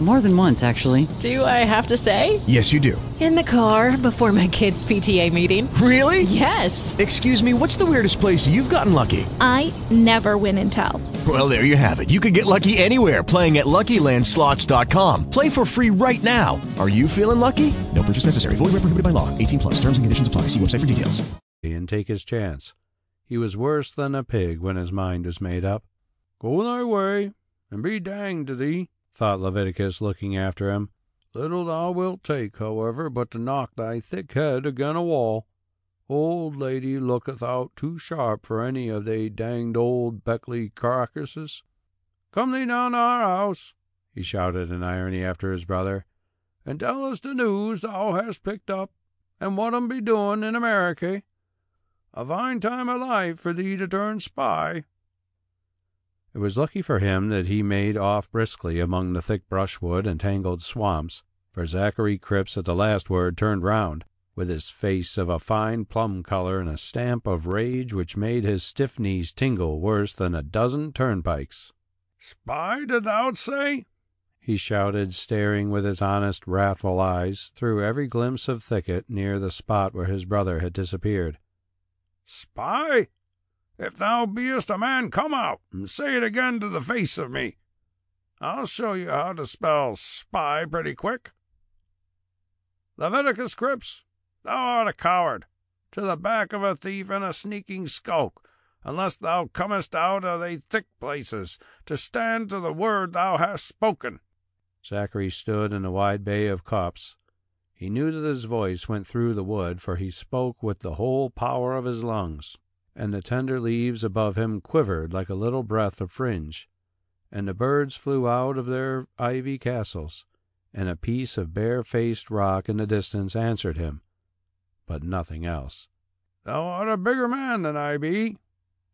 More than once, actually. Do I have to say? Yes, you do. In the car before my kids' PTA meeting. Really? Yes. Excuse me, what's the weirdest place you've gotten lucky? I never win and tell. Well, there you have it. You can get lucky anywhere playing at LuckyLandSlots.com. Play for free right now. Are you feeling lucky? No purchase necessary. Void where prohibited by law. 18 plus. Terms and conditions apply. See website for details. And take his chance. He was worse than a pig when his mind was made up. Go thy way, and be danged to thee, thought Leviticus, looking after him. Little thou wilt take, however, but to knock thy thick head again a wall. Old lady looketh out too sharp for any of they danged old Beckley carcasses. Come thee down to our house, he shouted in irony after his brother, and tell us the news thou hast picked up, and what 'em be doing in America. A fine time of life for thee to turn spy. It was lucky for him that he made off briskly among the thick brushwood and tangled swamps, for Zachary Cripps at the last word turned round, with his face of a fine plum color and a stamp of rage which made his stiff knees tingle worse than a dozen turnpikes. Spy, did thou say? he shouted, staring with his honest, wrathful eyes through every glimpse of thicket near the spot where his brother had disappeared. Spy? If thou beest a man, come out and say it again to the face of me. I'll show you how to spell spy pretty quick. Leviticus Cripps, thou art a coward, to the back of a thief and a sneaking skulk, unless thou comest out of thy thick places to stand to the word thou hast spoken. Zachary stood in a wide bay of copse. He knew that his voice went through the wood, for he spoke with the whole power of his lungs, and the tender leaves above him quivered like a little breath of fringe, and the birds flew out of their ivy castles, and a piece of bare-faced rock in the distance answered him, but nothing else. Thou art a bigger man than I be,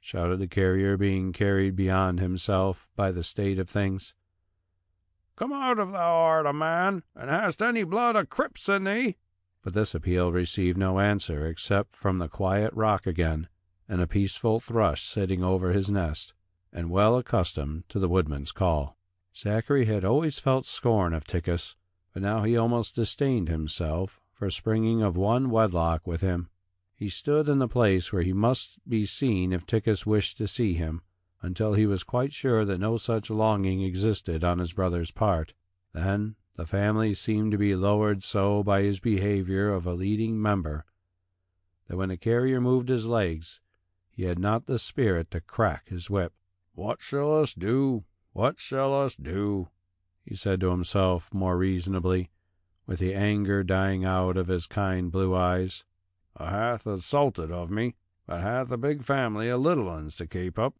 shouted the carrier, being carried beyond himself by the state of things. Come out if thou art a man, and hast any blood of Cripps in thee. But this appeal received no answer except from the quiet rock again, and a peaceful thrush sitting over his nest, and well accustomed to the woodman's call. Zachary had always felt scorn of Tickis, but now he almost disdained himself for springing of one wedlock with him. He stood in the place where he must be seen if Tickis wished to see him, until he was quite sure that no such longing existed on his brother's part. Then the family seemed to be lowered so by his behavior of a leading member that when the carrier moved his legs he had not the spirit to crack his whip. What shall us do? What shall us do? he said to himself more reasonably, with the anger dying out of his kind blue eyes. A hath assaulted of me, but hath a big family of little uns to keep up.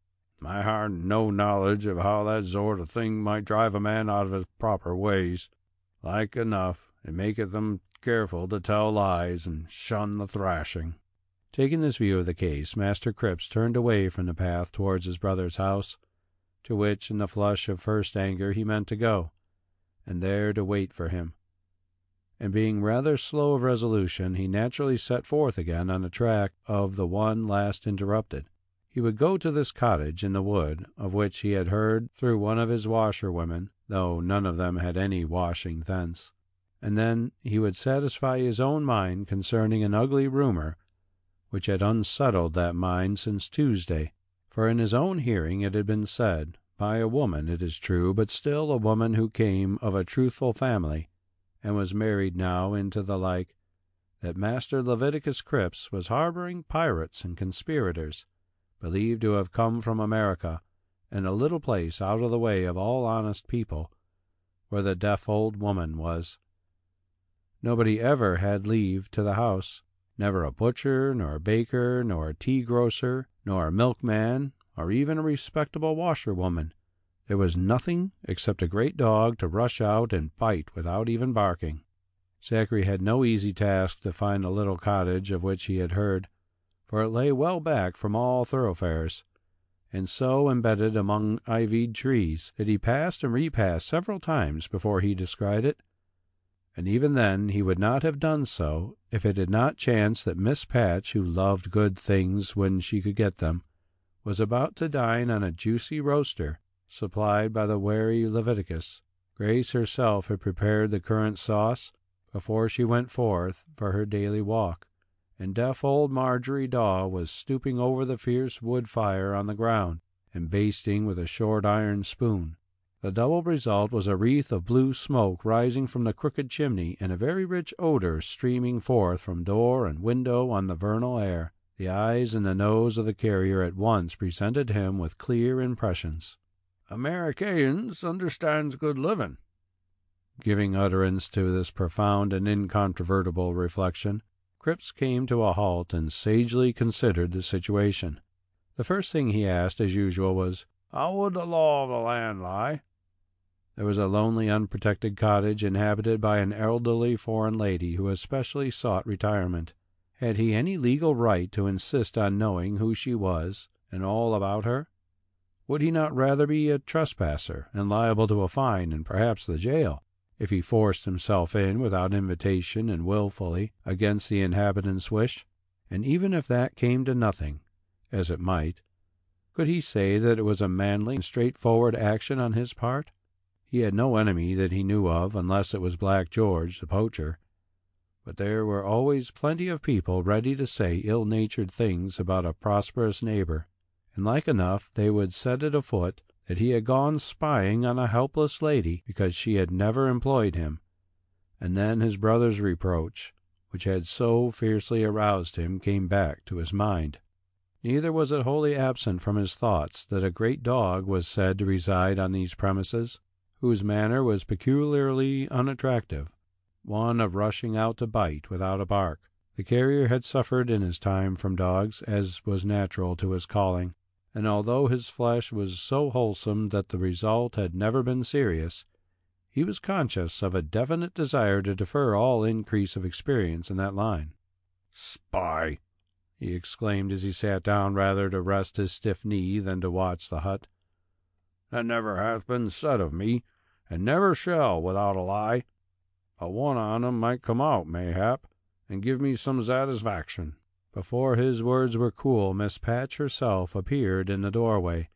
I had no knowledge of how that sort of thing might drive a man out of his proper ways. Like enough, it maketh them careful to tell lies and shun the thrashing. Taking this view of the case, Master Cripps turned away from the path towards his brother's house, to which, in the flush of first anger, he meant to go, and there to wait for him. And being rather slow of resolution, he naturally set forth again on the track of the one last interrupted. He would go to this cottage in the wood, of which he had heard through one of his washerwomen, though none of them had any washing thence, and then he would satisfy his own mind concerning an ugly rumor which had unsettled that mind since Tuesday, for in his own hearing it had been said, by a woman, it is true, but still a woman who came of a truthful family, and was married now into the like, that Master Leviticus Cripps was harboring pirates and conspirators, believed to have come from America, in a little place out of the way of all honest people, where the deaf old woman was. Nobody ever had leave to the house, Never a butcher, nor a baker, nor a tea grocer, nor a milkman, or even a respectable washerwoman. There was nothing except a great dog to rush out and bite without even barking. Zachary had no easy task to find the little cottage of which he had heard, for it lay well back from all thoroughfares, and so embedded among ivied trees that he passed and repassed several times before he descried it and even then he would not have done so if it had not chanced that Miss Patch, who loved good things when she could get them, was about to dine on a juicy roaster supplied by the wary Leviticus. Grace herself had prepared the currant sauce before she went forth for her daily walk, and deaf old Marjorie Daw was stooping over the fierce wood fire on the ground and basting with a short iron spoon. The double result was a wreath of blue smoke rising from the crooked chimney and a very rich odor streaming forth from door and window on the vernal air. The eyes and the nose of the carrier at once presented him with clear impressions. Americans understands good living. Giving utterance to this profound and incontrovertible reflection, Cripps came to a halt and sagely considered the situation. The first thing he asked, as usual, was, How would the law of the land lie? There was a lonely, unprotected cottage inhabited by an elderly foreign lady who especially sought retirement. Had he any legal right to insist on knowing who she was and all about her? Would he not rather be a trespasser and liable to a fine and perhaps the jail if he forced himself in without invitation and wilfully against the inhabitant's wish? And even if that came to nothing, as it might, could he say that it was a manly and straightforward action on his part? He had no enemy that he knew of unless it was Black George, the poacher. But there were always plenty of people ready to say ill natured things about a prosperous neighbor, and like enough they would set it afoot that he had gone spying on a helpless lady because she had never employed him, and then his brother's reproach, which had so fiercely aroused him, came back to his mind. Neither was it wholly absent from his thoughts that a great dog was said to reside on these premises whose manner was peculiarly unattractive, one of rushing out to bite without a bark. The carrier had suffered in his time from dogs, as was natural to his calling, and although his flesh was so wholesome that the result had never been serious, he was conscious of a definite desire to defer all increase of experience in that line. Spy! he exclaimed as he sat down rather to rest his stiff knee than to watch the hut. That never hath been said of me, and never shall without a lie. But one on 'em might come out, mayhap, and give me some satisfaction." Before his words were cool, Miss Patch herself appeared in the doorway.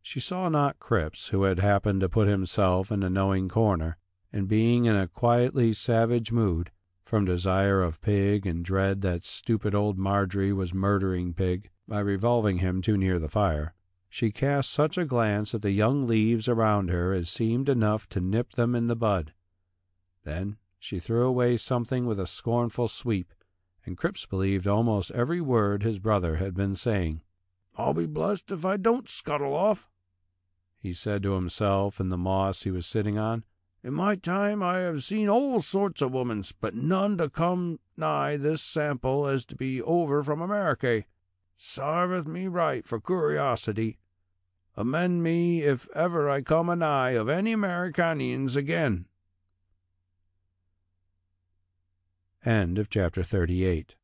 She saw not Cripps, who had happened to put himself in a knowing corner, and being in a quietly savage mood, from desire of pig and dread that stupid old Marjorie was murdering pig by revolving him too near the fire. She cast such a glance at the young leaves around her as seemed enough to nip them in the bud. Then she threw away something with a scornful sweep, and Cripps believed almost every word his brother had been saying. I'll be blessed if I don't scuttle off, he said to himself in the moss he was sitting on. In my time I have seen all sorts of womans, but none to come nigh this sample as to be over from America. Sarveth me right for curiosity. Amend me if ever I come a nigh of any Americanians again. Chapter 38